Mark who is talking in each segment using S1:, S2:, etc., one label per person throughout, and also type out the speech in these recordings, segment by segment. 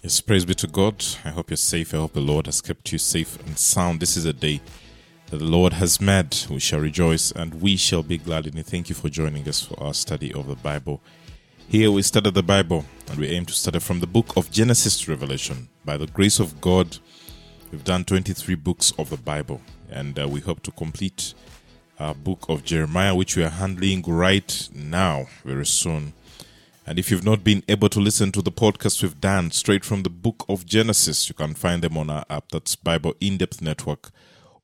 S1: Yes, praise be to God. I hope you're safe. I hope the Lord has kept you safe and sound. This is a day that the Lord has made. We shall rejoice and we shall be glad in it. Thank you for joining us for our study of the Bible. Here we study the Bible and we aim to study from the book of Genesis to Revelation. By the grace of God, we've done 23 books of the Bible and uh, we hope to complete our book of Jeremiah, which we are handling right now, very soon. And if you've not been able to listen to the podcast we've done straight from the book of Genesis, you can find them on our app. That's Bible In Depth Network.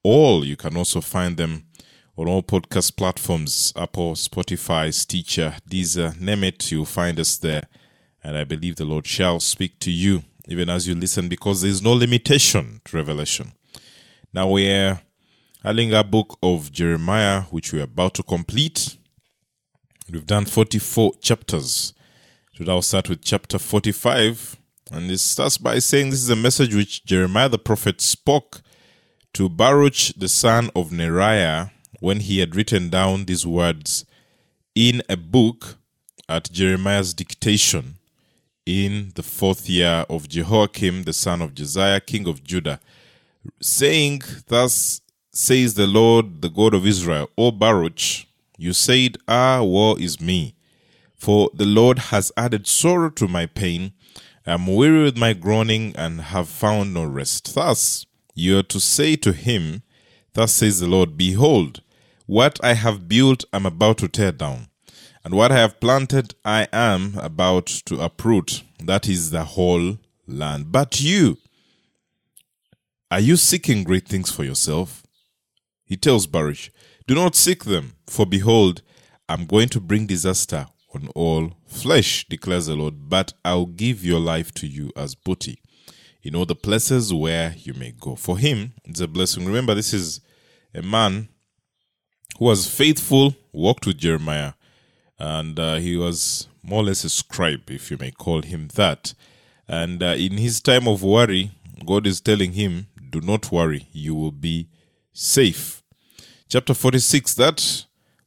S1: Or you can also find them on all podcast platforms Apple, Spotify, Stitcher, Deezer, name it. You'll find us there. And I believe the Lord shall speak to you even as you listen because there is no limitation to revelation. Now we're handling our book of Jeremiah, which we're about to complete. We've done 44 chapters. Should I start with chapter 45? And it starts by saying this is a message which Jeremiah the prophet spoke to Baruch the son of Neriah when he had written down these words in a book at Jeremiah's dictation in the fourth year of Jehoiakim the son of Josiah, king of Judah, saying, Thus says the Lord, the God of Israel, O Baruch, you said, Ah, woe is me for the Lord has added sorrow to my pain. I am weary with my groaning and have found no rest. Thus you are to say to him, Thus says the Lord, Behold, what I have built I am about to tear down, and what I have planted I am about to uproot. That is the whole land. But you, are you seeking great things for yourself? He tells Baruch, Do not seek them, for behold, I'm going to bring disaster on all flesh, declares the Lord, but I'll give your life to you as booty in all the places where you may go. For him, it's a blessing. Remember, this is a man who was faithful, walked with Jeremiah, and uh, he was more or less a scribe, if you may call him that. And uh, in his time of worry, God is telling him, Do not worry, you will be safe. Chapter 46 that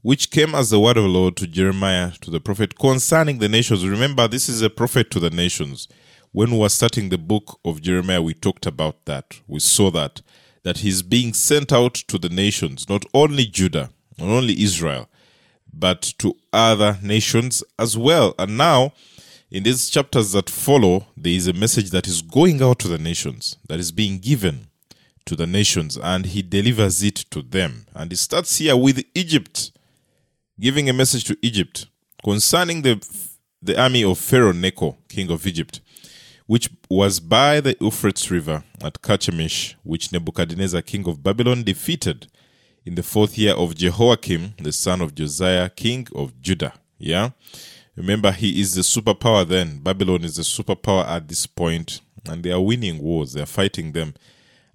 S1: which came as the word of the Lord to Jeremiah, to the prophet, concerning the nations. Remember, this is a prophet to the nations. When we were starting the book of Jeremiah, we talked about that. We saw that, that he's being sent out to the nations, not only Judah, not only Israel, but to other nations as well. And now, in these chapters that follow, there is a message that is going out to the nations, that is being given to the nations, and he delivers it to them. And he starts here with Egypt giving a message to Egypt concerning the, the army of Pharaoh Necho, king of Egypt, which was by the Euphrates River at Carchemish, which Nebuchadnezzar, king of Babylon, defeated in the fourth year of Jehoiakim, the son of Josiah, king of Judah. Yeah? Remember, he is the superpower then. Babylon is the superpower at this point, and they are winning wars. They are fighting them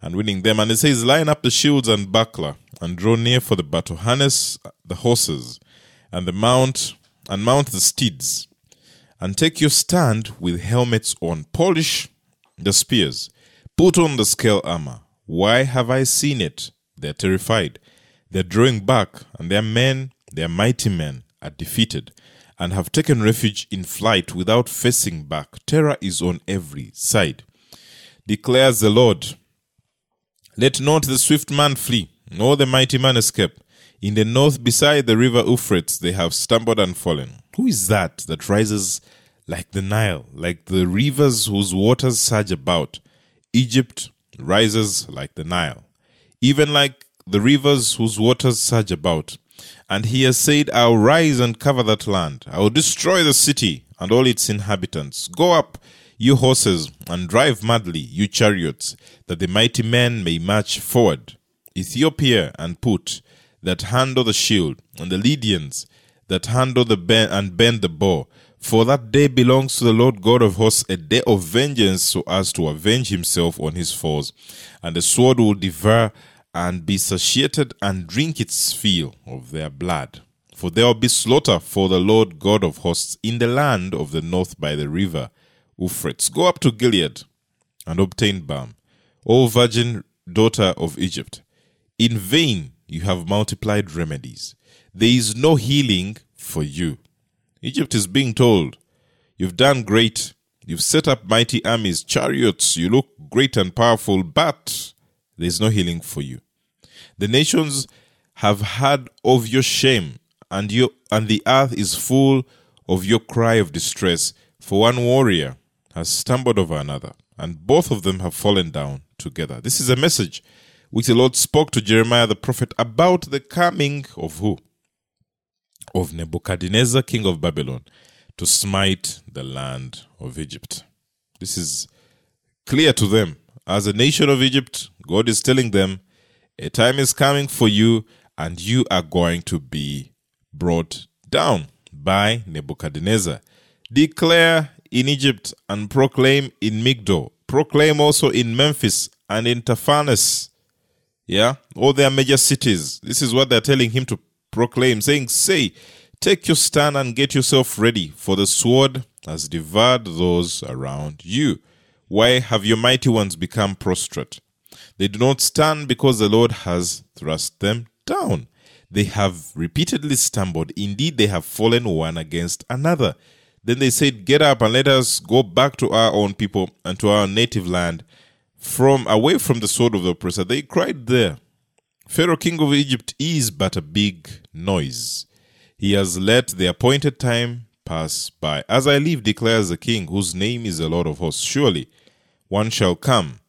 S1: and winning them. And it says, Line up the shields and buckler, and draw near for the battle. Harness the horses and the mount and mount the steeds, and take your stand with helmets on. Polish the spears. Put on the scale armor. Why have I seen it? They're terrified. They're drawing back, and their men, their mighty men, are defeated and have taken refuge in flight without facing back. Terror is on every side. Declares the Lord. Let not the swift man flee, nor the mighty man escape. In the north, beside the river Euphrates, they have stumbled and fallen. Who is that that rises like the Nile, like the rivers whose waters surge about? Egypt rises like the Nile, even like the rivers whose waters surge about. And he has said, I'll rise and cover that land. I will destroy the city and all its inhabitants. Go up, you horses, and drive madly, you chariots, that the mighty men may march forward. Ethiopia and Put that handle the shield, and the Lydians that handle the bend and bend the bow. For that day belongs to the Lord God of hosts, a day of vengeance, so as to avenge himself on his foes. And the sword will devour and be satiated and drink its fill of their blood. For there will be slaughter for the Lord God of hosts in the land of the north by the river Euphrates. Go up to Gilead and obtain balm, O virgin daughter of Egypt. In vain you have multiplied remedies. There is no healing for you. Egypt is being told, You've done great, You've set up mighty armies, chariots, you look great and powerful, but there's no healing for you. The nations have heard of your shame, and your and the earth is full of your cry of distress. For one warrior has stumbled over another, and both of them have fallen down together. This is a message which the Lord spoke to Jeremiah the prophet about the coming of who? Of Nebuchadnezzar, king of Babylon, to smite the land of Egypt. This is clear to them. As a nation of Egypt, God is telling them, a time is coming for you, and you are going to be brought down by Nebuchadnezzar. Declare in Egypt and proclaim in Migdol. Proclaim also in Memphis and in Tahpanhes. Yeah, all their major cities. This is what they're telling him to proclaim, saying, Say, take your stand and get yourself ready, for the sword has devoured those around you. Why have your mighty ones become prostrate? They do not stand because the Lord has thrust them down. They have repeatedly stumbled. Indeed, they have fallen one against another. Then they said, Get up and let us go back to our own people and to our native land, from away from the sword of the oppressor. They cried there, Pharaoh, king of Egypt, is but a big noise. He has let the appointed time pass by. As I live, declares the king, whose name is the Lord of hosts, surely one shall come,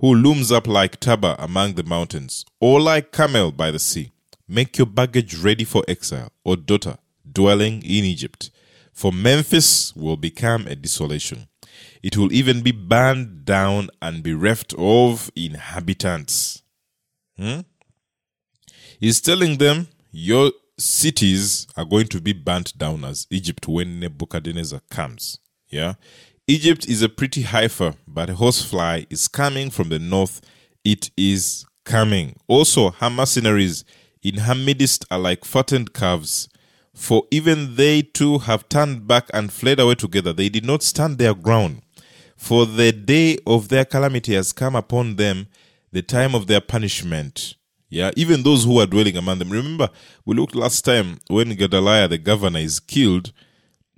S1: who looms up like Tabor among the mountains, or like Carmel by the sea. Make your baggage ready for exile, O daughter dwelling in Egypt. For Memphis will become a desolation. It will even be burned down and bereft of inhabitants. Hmm? He's telling them, Your cities are going to be burnt down as Egypt when Nebuchadnezzar comes. Yeah. Egypt is a pretty heifer, but a horsefly is coming from the north. It is coming. Also, her mercenaries in her midst are like fattened calves. For even they too have turned back and fled away together. They did not stand their ground. For the day of their calamity has come upon them, the time of their punishment. Yeah, even those who are dwelling among them. Remember, we looked last time when Gedaliah, the governor, is killed,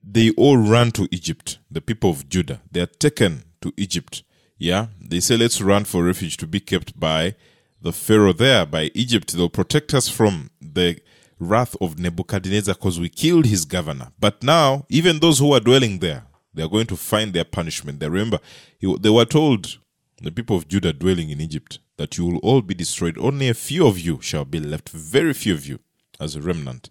S1: they all run to Egypt, the people of Judah. They are taken to Egypt. Yeah, they say, let's run for refuge to be kept by the Pharaoh there by Egypt. They'll protect us from the wrath of Nebuchadnezzar because we killed his governor. But now, even those who are dwelling there, they are going to find their punishment. They remember, they were told, the people of Judah dwelling in Egypt, that you will all be destroyed. Only a few of you shall be left, very few of you, as a remnant.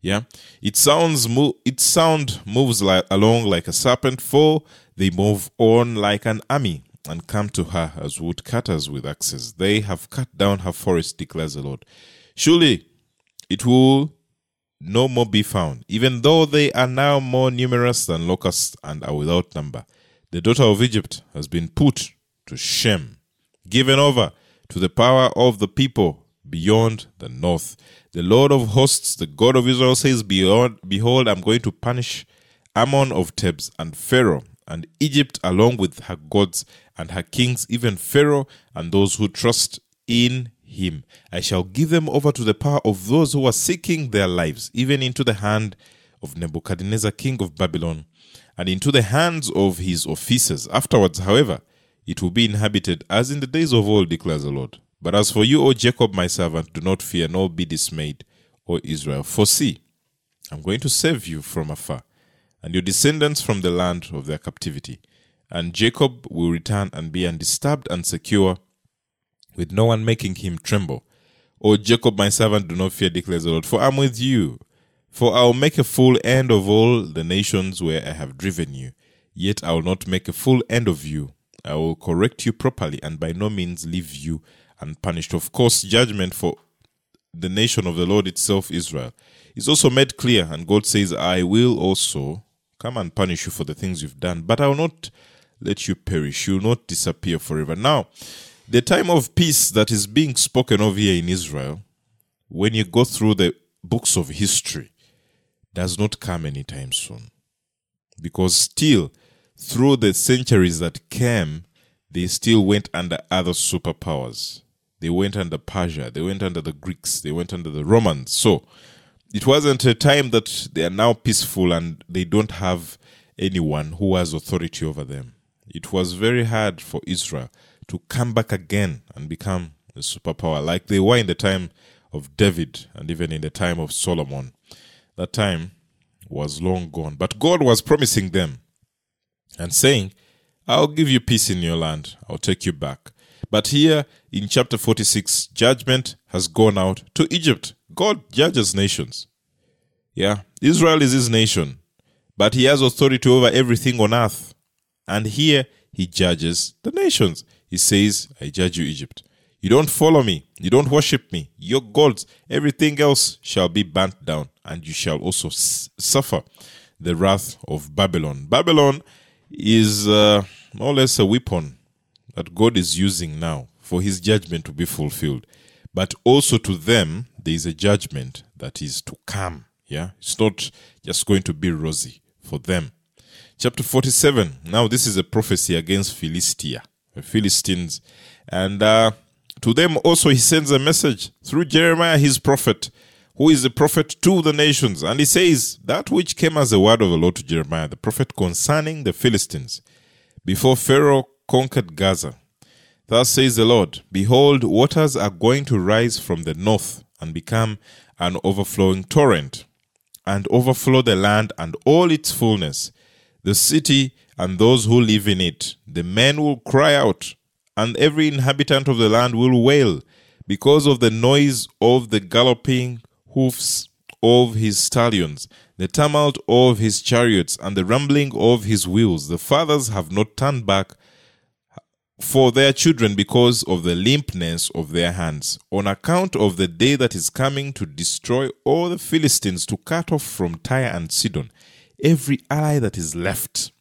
S1: Yeah, it sounds it sound moves like along like a serpent, for they move on like an army and come to her as woodcutters with axes. They have cut down her forest, declares the Lord. Surely it will no more be found, even though they are now more numerous than locusts and are without number. The daughter of Egypt has been put to shame, given over to the power of the people beyond the north. The Lord of hosts, the God of Israel, says, Behold, I'm going to punish Amon of Thebes and Pharaoh and Egypt along with her gods and her kings, even Pharaoh and those who trust in him. I shall give them over to the power of those who are seeking their lives, even into the hand of Nebuchadnezzar, king of Babylon, and into the hands of his officers. Afterwards, however, it will be inhabited as in the days of old, declares the Lord. But as for you, O Jacob, my servant, do not fear, nor be dismayed, O Israel. For see, I'm going to save you from afar and your descendants from the land of their captivity. And Jacob will return and be undisturbed and secure, with no one making him tremble. O Jacob, my servant, do not fear, declares the Lord, for I am with you. For I will make a full end of all the nations where I have driven you. Yet I will not make a full end of you. I will correct you properly and by no means leave you unpunished. Of course, judgment for the nation of the Lord itself, Israel, is also made clear, and God says, I will also come and punish you for the things you've done, but I will not let you perish. You will not disappear forever. Now, the time of peace that is being spoken of here in Israel, when you go through the books of history, does not come anytime soon. Because still, through the centuries that came, they still went under other superpowers. They went under Persia, they went under the Greeks, they went under the Romans. So, it wasn't a time that they are now peaceful and they don't have anyone who has authority over them. It was very hard for Israel to come back again and become a superpower like they were in the time of David and even in the time of Solomon. That time was long gone. But God was promising them and saying, I'll give you peace in your land, I'll take you back. But here in chapter 46, judgment has gone out to Egypt. God judges nations. Yeah, Israel is his nation, but he has authority over everything on earth. And here he judges the nations. He says, I judge you, Egypt. You don't follow me, you don't worship me, your gods, everything else shall be burnt down, and you shall also s- suffer the wrath of Babylon. Babylon is uh, more or less a weapon that God is using now for his judgment to be fulfilled. But also to them, there is a judgment that is to come. Yeah, it's not just going to be rosy for them. Chapter 47. Now, this is a prophecy against Philistia, Philistines. And uh, to them also, he sends a message through Jeremiah, his prophet, who is a prophet to the nations. And he says, That which came as a word of the Lord to Jeremiah, the prophet concerning the Philistines, before Pharaoh conquered Gaza. Thus says the Lord Behold, waters are going to rise from the north and become an overflowing torrent, and overflow the land and all its fullness, the city and those who live in it. The men will cry out, and every inhabitant of the land will wail, because of the noise of the galloping hoofs of his stallions, the tumult of his chariots, and the rumbling of his wheels. The fathers have not turned back for their children because of the limpness of their hands, on account of the day that is coming to destroy all the Philistines, to cut off from Tyre and Sidon every ally that is left.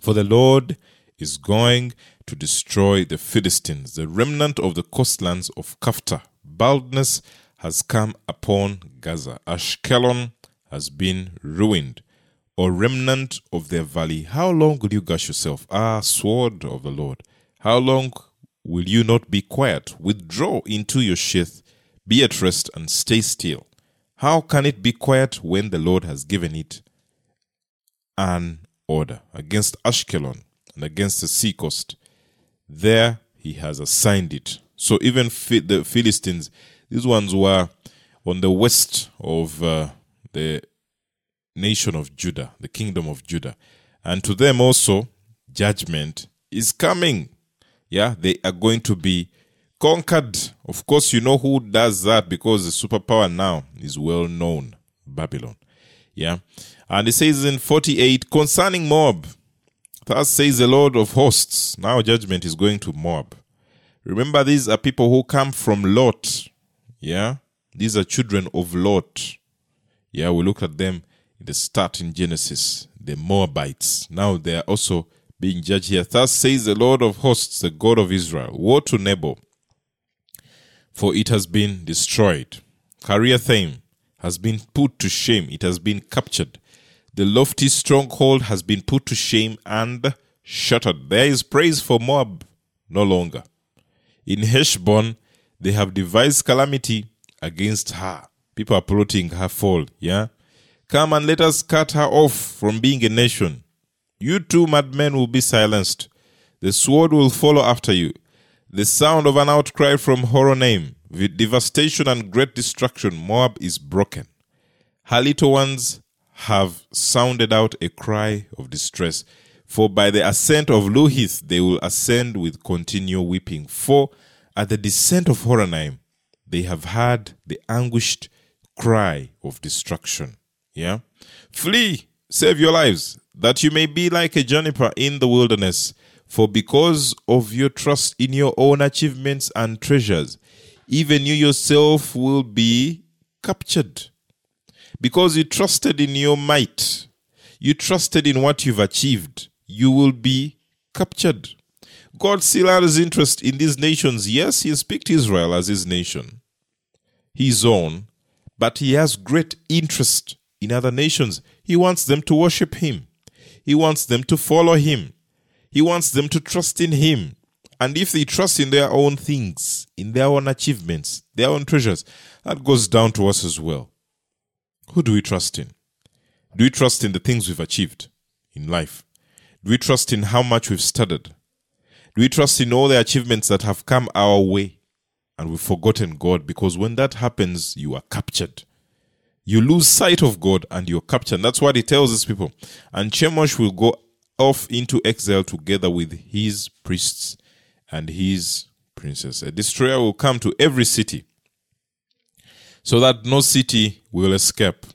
S1: For the Lord is going to destroy the Philistines, the remnant of the coastlands of Caphtor. Baldness has come upon Gaza. Ashkelon has been ruined. O remnant of their valley, how long will you gush yourself? Ah, sword of the Lord, how long will you not be quiet? Withdraw into your sheath, be at rest, and stay still. How can it be quiet when the Lord has given it an order against Ashkelon and against the seacoast? There he has assigned it. So even the Philistines, these ones were on the west of uh, the nation of Judah, the kingdom of Judah. And to them also, judgment is coming. Yeah, they are going to be conquered. Of course, you know who does that because the superpower now is well known Babylon. Yeah. And it says in 48 concerning Moab, thus says the Lord of hosts. Now judgment is going to Moab. Remember, these are people who come from Lot. Yeah. These are children of Lot. Yeah, we look at them in the start in Genesis, the Moabites. Now they are also being judged here. Thus says the Lord of hosts, the God of Israel Woe to Nebo, for it has been destroyed. Kiriathaim has been put to shame, it has been captured. The lofty stronghold has been put to shame and shattered. There is praise for Moab no longer. In Heshbon, they have devised calamity against her. People are plotting her fall, yeah? Come and let us cut her off from being a nation. You too, madmen, will be silenced. The sword will follow after you. The sound of an outcry from Horonaim, with devastation and great destruction, Moab is broken. Her little ones have sounded out a cry of distress. For by the ascent of Luhith they will ascend with continual weeping. For at the descent of Horonaim they have heard the anguished cry of destruction. Yeah? Flee, save your lives, that you may be like a juniper in the wilderness. For because of your trust in your own achievements and treasures, even you yourself will be captured. Because you trusted in your might, you trusted in what you've achieved, you will be captured. God still has interest in these nations. Yes, He has picked Israel as His nation, His own, but He has great interest in other nations. He wants them to worship Him, He wants them to follow Him, He wants them to trust in Him. And if they trust in their own things, in their own achievements, their own treasures, that goes down to us as well. Who do we trust in? Do we trust in the things we've achieved? in life? Do we trust in how much we've studied? Do we trust in all the achievements that have come our way? And we've forgotten God because when that happens, you are captured. You lose sight of God and you're captured. And that's what he tells his people. And Chemosh will go off into exile together with his priests and his princes. A destroyer will come to every city so that no city will escape.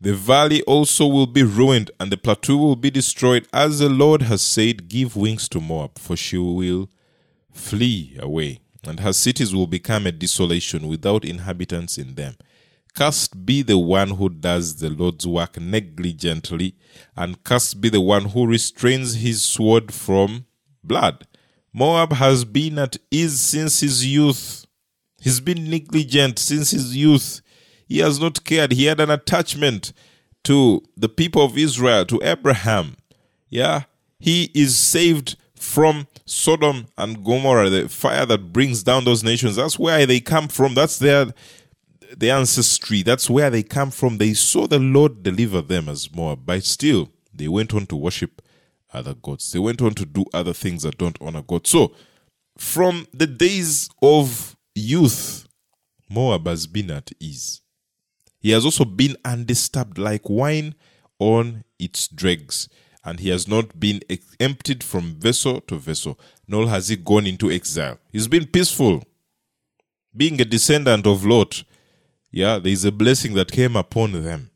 S1: The valley also will be ruined, and the plateau will be destroyed, as the Lord has said, Give wings to Moab, for she will flee away, and her cities will become a desolation without inhabitants in them. Cursed be the one who does the Lord's work negligently, and cursed be the one who restrains his sword from blood. Moab has been at ease since his youth. He's been negligent since his youth. He has not cared. He had an attachment to the people of Israel, to Abraham. Yeah, he is saved from Sodom and Gomorrah, the fire that brings down those nations. That's where they come from. That's their their ancestry. That's where they come from. They saw the Lord deliver them as Moab, but still they went on to worship other gods. They went on to do other things that don't honor God. So, from the days of youth, Moab has been at ease. He has also been undisturbed like wine on its dregs, and he has not been emptied from vessel to vessel, nor has he gone into exile. He's been peaceful. Being a descendant of Lot, yeah, there is a blessing that came upon them.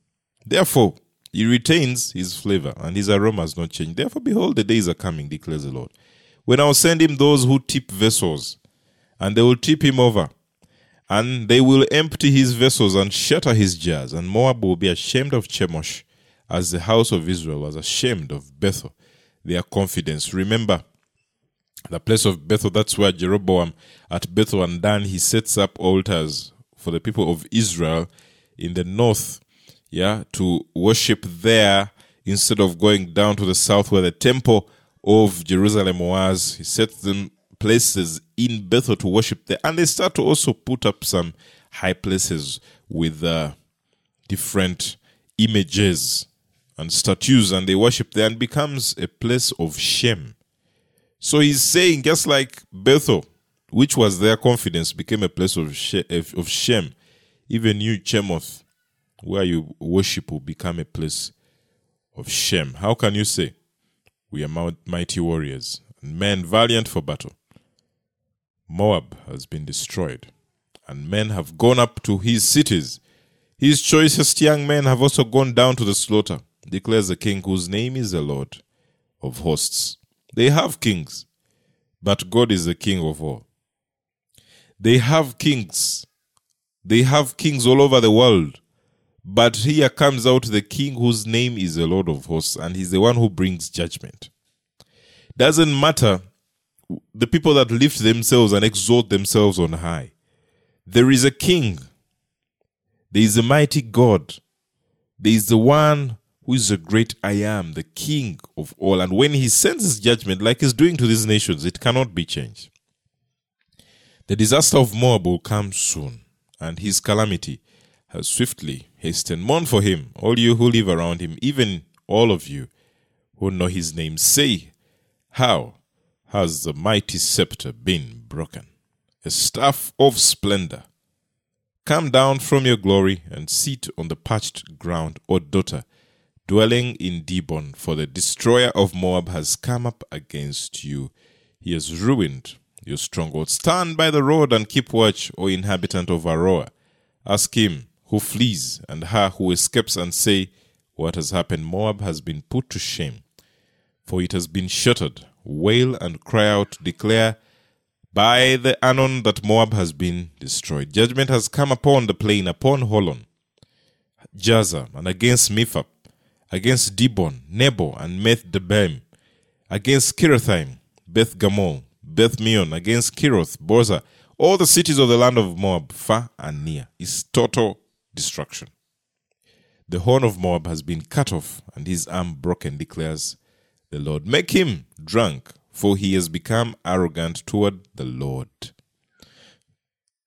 S1: Therefore, he retains his flavor, and his aroma has not changed. Therefore, behold, the days are coming, declares the Lord, when I will send him those who tip vessels, and they will tip him over and they will empty his vessels and shatter his jars, and Moab will be ashamed of Chemosh, as the house of Israel was ashamed of Bethel, their confidence. Remember, the place of Bethel, that's where Jeroboam at Bethel and Dan, he sets up altars for the people of Israel in the north, yeah, to worship there instead of going down to the south where the temple of Jerusalem was. He sets them places in Bethel to worship there. And they start to also put up some high places with uh, different images and statues, and they worship there and becomes a place of shame. So he's saying, just like Bethel, which was their confidence, became a place of, sh- of shame, even you, Chemosh, where you worship will become a place of shame. How can you say, We are mighty warriors and men valiant for battle? Moab has been destroyed, and men have gone up to his cities. His choicest young men have also gone down to the slaughter, declares the king whose name is the Lord of hosts. They have kings, but God is the king of all. They have kings. They have kings all over the world. But here comes out the king whose name is the Lord of hosts, and he's the one who brings judgment. Doesn't matter the people that lift themselves and exalt themselves on high. There is a king. There is a mighty God. There is the one who is the great I am, the king of all. And when he sends his judgment, like he's doing to these nations, it cannot be changed. The disaster of Moab will come soon, and his calamity has swiftly hastened. Mourn for him, all you who live around him, even all of you who know his name. Say, How has the mighty scepter been broken, a staff of splendor. Come down from your glory and sit on the parched ground, O daughter, dwelling in Dibon, for the destroyer of Moab has come up against you. He has ruined your stronghold. Stand by the road and keep watch, O inhabitant of Aroer. Ask him who flees and her who escapes and say, What has happened? Moab has been put to shame, for it has been shattered wail and cry out, declare by the Arnon that Moab has been destroyed. Judgment has come upon the plain, upon Holon, Jazer, and against Mephab, against Dibon, Nebo, and Meth Debem, against Kiriathaim, Beth Gamol, Beth Meon, against Kerioth, Bozrah, all the cities of the land of Moab, far and near, is total destruction. The horn of Moab has been cut off, and his arm broken, declares the Lord. Make him drunk, for he has become arrogant toward the Lord.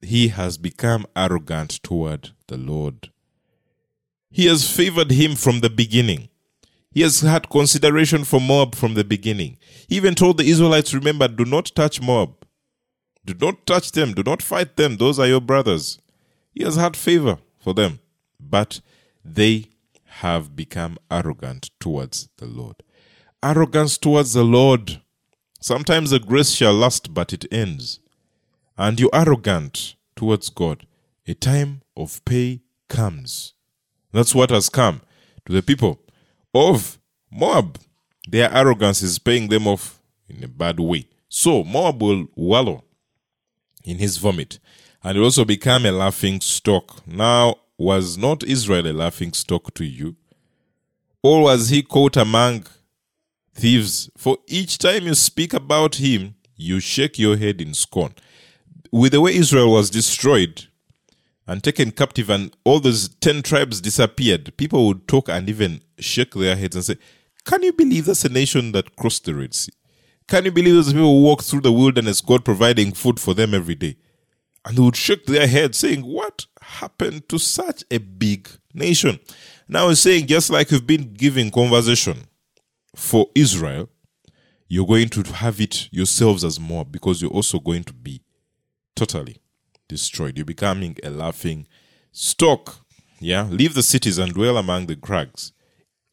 S1: He has become arrogant toward the Lord. He has favored him from the beginning. He has had consideration for Moab from the beginning. He even told the Israelites, remember, do not touch Moab. Do not touch them. Do not fight them. Those are your brothers. He has had favor for them. But they have become arrogant towards the Lord. Arrogance towards the Lord. Sometimes the grace shall last, but it ends. And you're arrogant towards God. A time of pay comes. That's what has come to the people of Moab. Their arrogance is paying them off in a bad way. So Moab will wallow in his vomit and will also become a laughing stock. Now, was not Israel a laughing stock to you? Or was he caught among thieves? For each time you speak about him, you shake your head in scorn. With the way Israel was destroyed and taken captive, and all those 10 tribes disappeared, people would talk and even shake their heads and say, Can you believe that's a nation that crossed the Red Sea? Can you believe those people who walk through the wilderness, God providing food for them every day? And they would shake their head, saying, What happened to such a big nation? Now he's saying, just like you've been giving conversation for Israel, you're going to have it yourselves as more because you're also going to be totally destroyed. You're becoming a laughing stock. Yeah, leave the cities and dwell among the crags.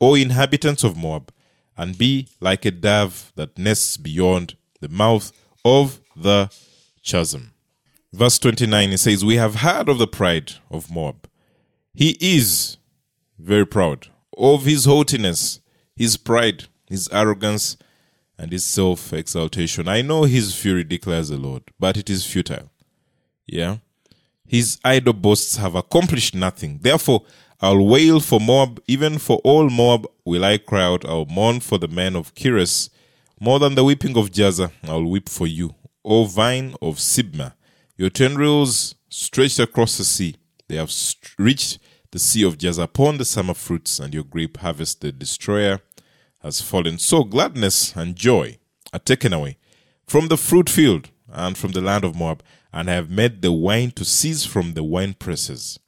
S1: O inhabitants of Moab, and be like a dove that nests beyond the mouth of the chasm. Verse 29, it says, We have heard of the pride of Moab. He is very proud of his haughtiness, his pride, his arrogance, and his self exaltation. I know his fury, declares the Lord, but it is futile. Yeah? His idle boasts have accomplished nothing. Therefore, I'll wail for Moab, even for all Moab will I cry out. I'll mourn for the men of Kires. More than the weeping of Jazer, I'll weep for you, O vine of Sibmah. Your tendrils stretched across the sea. They have reached the sea of Jazer upon the summer fruits, and your grape harvest, the destroyer, has fallen. So gladness and joy are taken away from the fruit field and from the land of Moab, and have made the wine to cease from the wine presses.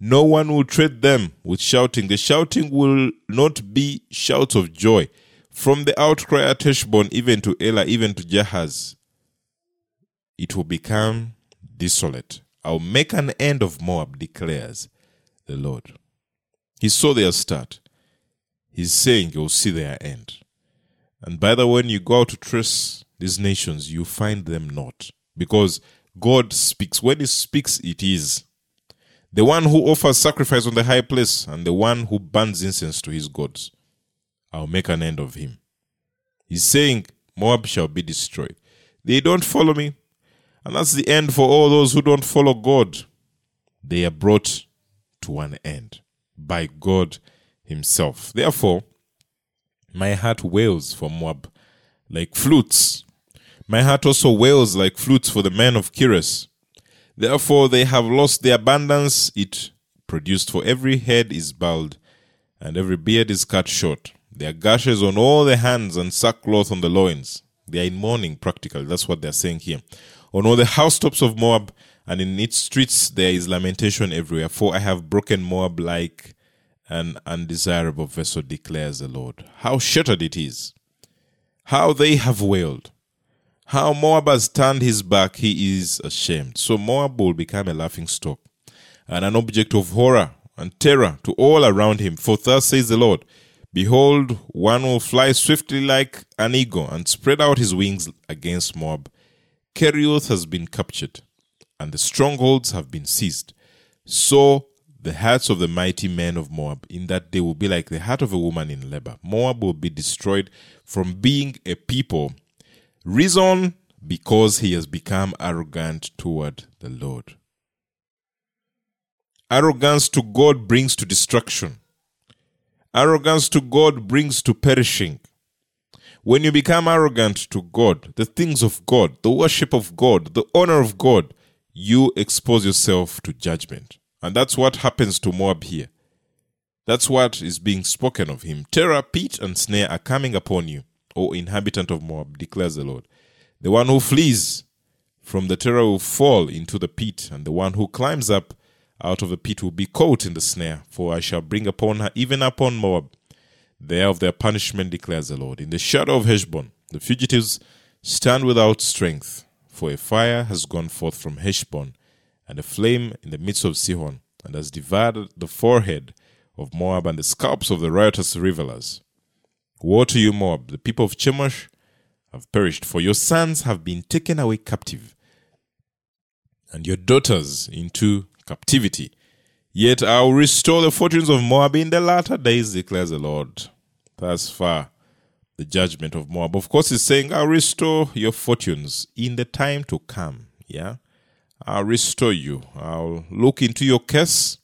S1: No one will tread them with shouting. The shouting will not be shouts of joy. From the outcry at Heshbon, even to Elah, even to Jahaz, it will become desolate. I'll make an end of Moab, declares the Lord. He saw their start. He's saying you'll see their end. And by the way, when you go out to trace these nations, you find them not. Because God speaks. When He speaks, it is the one who offers sacrifice on the high place, and the one who burns incense to his gods. I'll make an end of him. He's saying, Moab shall be destroyed. They don't follow me. And that's the end for all those who don't follow God. They are brought to an end by God Himself. Therefore, my heart wails for Moab like flutes. My heart also wails like flutes for the men of Kires. Therefore, they have lost the abundance it produced, for every head is bald, and every beard is cut short. There are gashes on all the hands and sackcloth on the loins. They are in mourning, practically. That's what they're saying here. On all the housetops of Moab and in its streets, there is lamentation everywhere. For I have broken Moab like an undesirable vessel, declares the Lord. How shattered it is! How they have wailed! How Moab has turned his back, he is ashamed. So Moab will become a laughing stock and an object of horror and terror to all around him. For thus says the Lord Behold, one will fly swiftly like an eagle and spread out his wings against Moab. Kerioth has been captured, and the strongholds have been seized. So the hearts of the mighty men of Moab in that day will be like the heart of a woman in labor. Moab will be destroyed from being a people Reason because he has become arrogant toward the Lord. Arrogance to God brings to destruction. Arrogance to God brings to perishing. When you become arrogant to God, the things of God, the worship of God, the honor of God, you expose yourself to judgment. And that's what happens to Moab here. That's what is being spoken of him. Terror, pit, and snare are coming upon you. O inhabitant of Moab, declares the Lord. The one who flees from the terror will fall into the pit, and the one who climbs up out of the pit will be caught in the snare, for I shall bring upon her, even upon Moab, there of their punishment, declares the Lord. In the shadow of Heshbon, the fugitives stand without strength, for a fire has gone forth from Heshbon, and a flame in the midst of Sihon, and has devoured the forehead of Moab and the scalps of the riotous revelers. Woe to you, Moab! The people of Chemosh have perished, for your sons have been taken away captive, and your daughters into captivity. Yet I will restore the fortunes of Moab in the latter days, declares the Lord. Thus far, the judgment of Moab. Of course, he's saying, I'll restore your fortunes in the time to come. Yeah. I'll restore you. I'll look into your case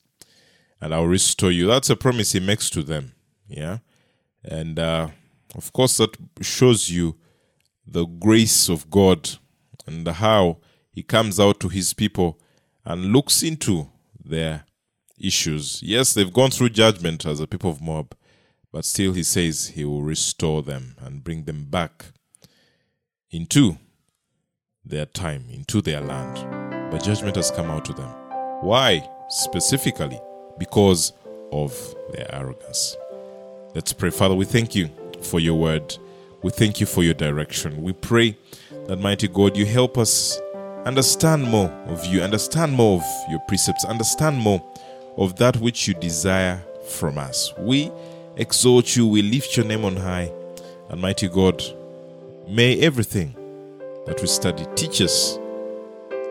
S1: and I'll restore you. That's a promise he makes to them. Yeah. And uh, of course, that shows you the grace of God and how he comes out to his people and looks into their issues. Yes, they've gone through judgment as a people of Moab, but still he says he will restore them and bring them back into their time, into their land. But judgment has come out to them. Why? Specifically, because of their arrogance. Let's pray. Father, we thank you for your word. We thank you for your direction. We pray that, mighty God, you help us understand more of you, understand more of your precepts, understand more of that which you desire from us. We exalt you, we lift your name on high. And mighty God, may everything that we study teach us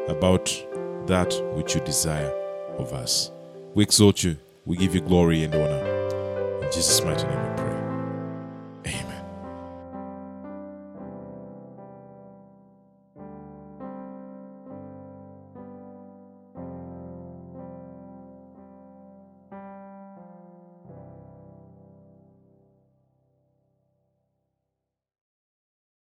S1: about that which you desire of us. We exalt you, we give you glory and honor. In Jesus' mighty name.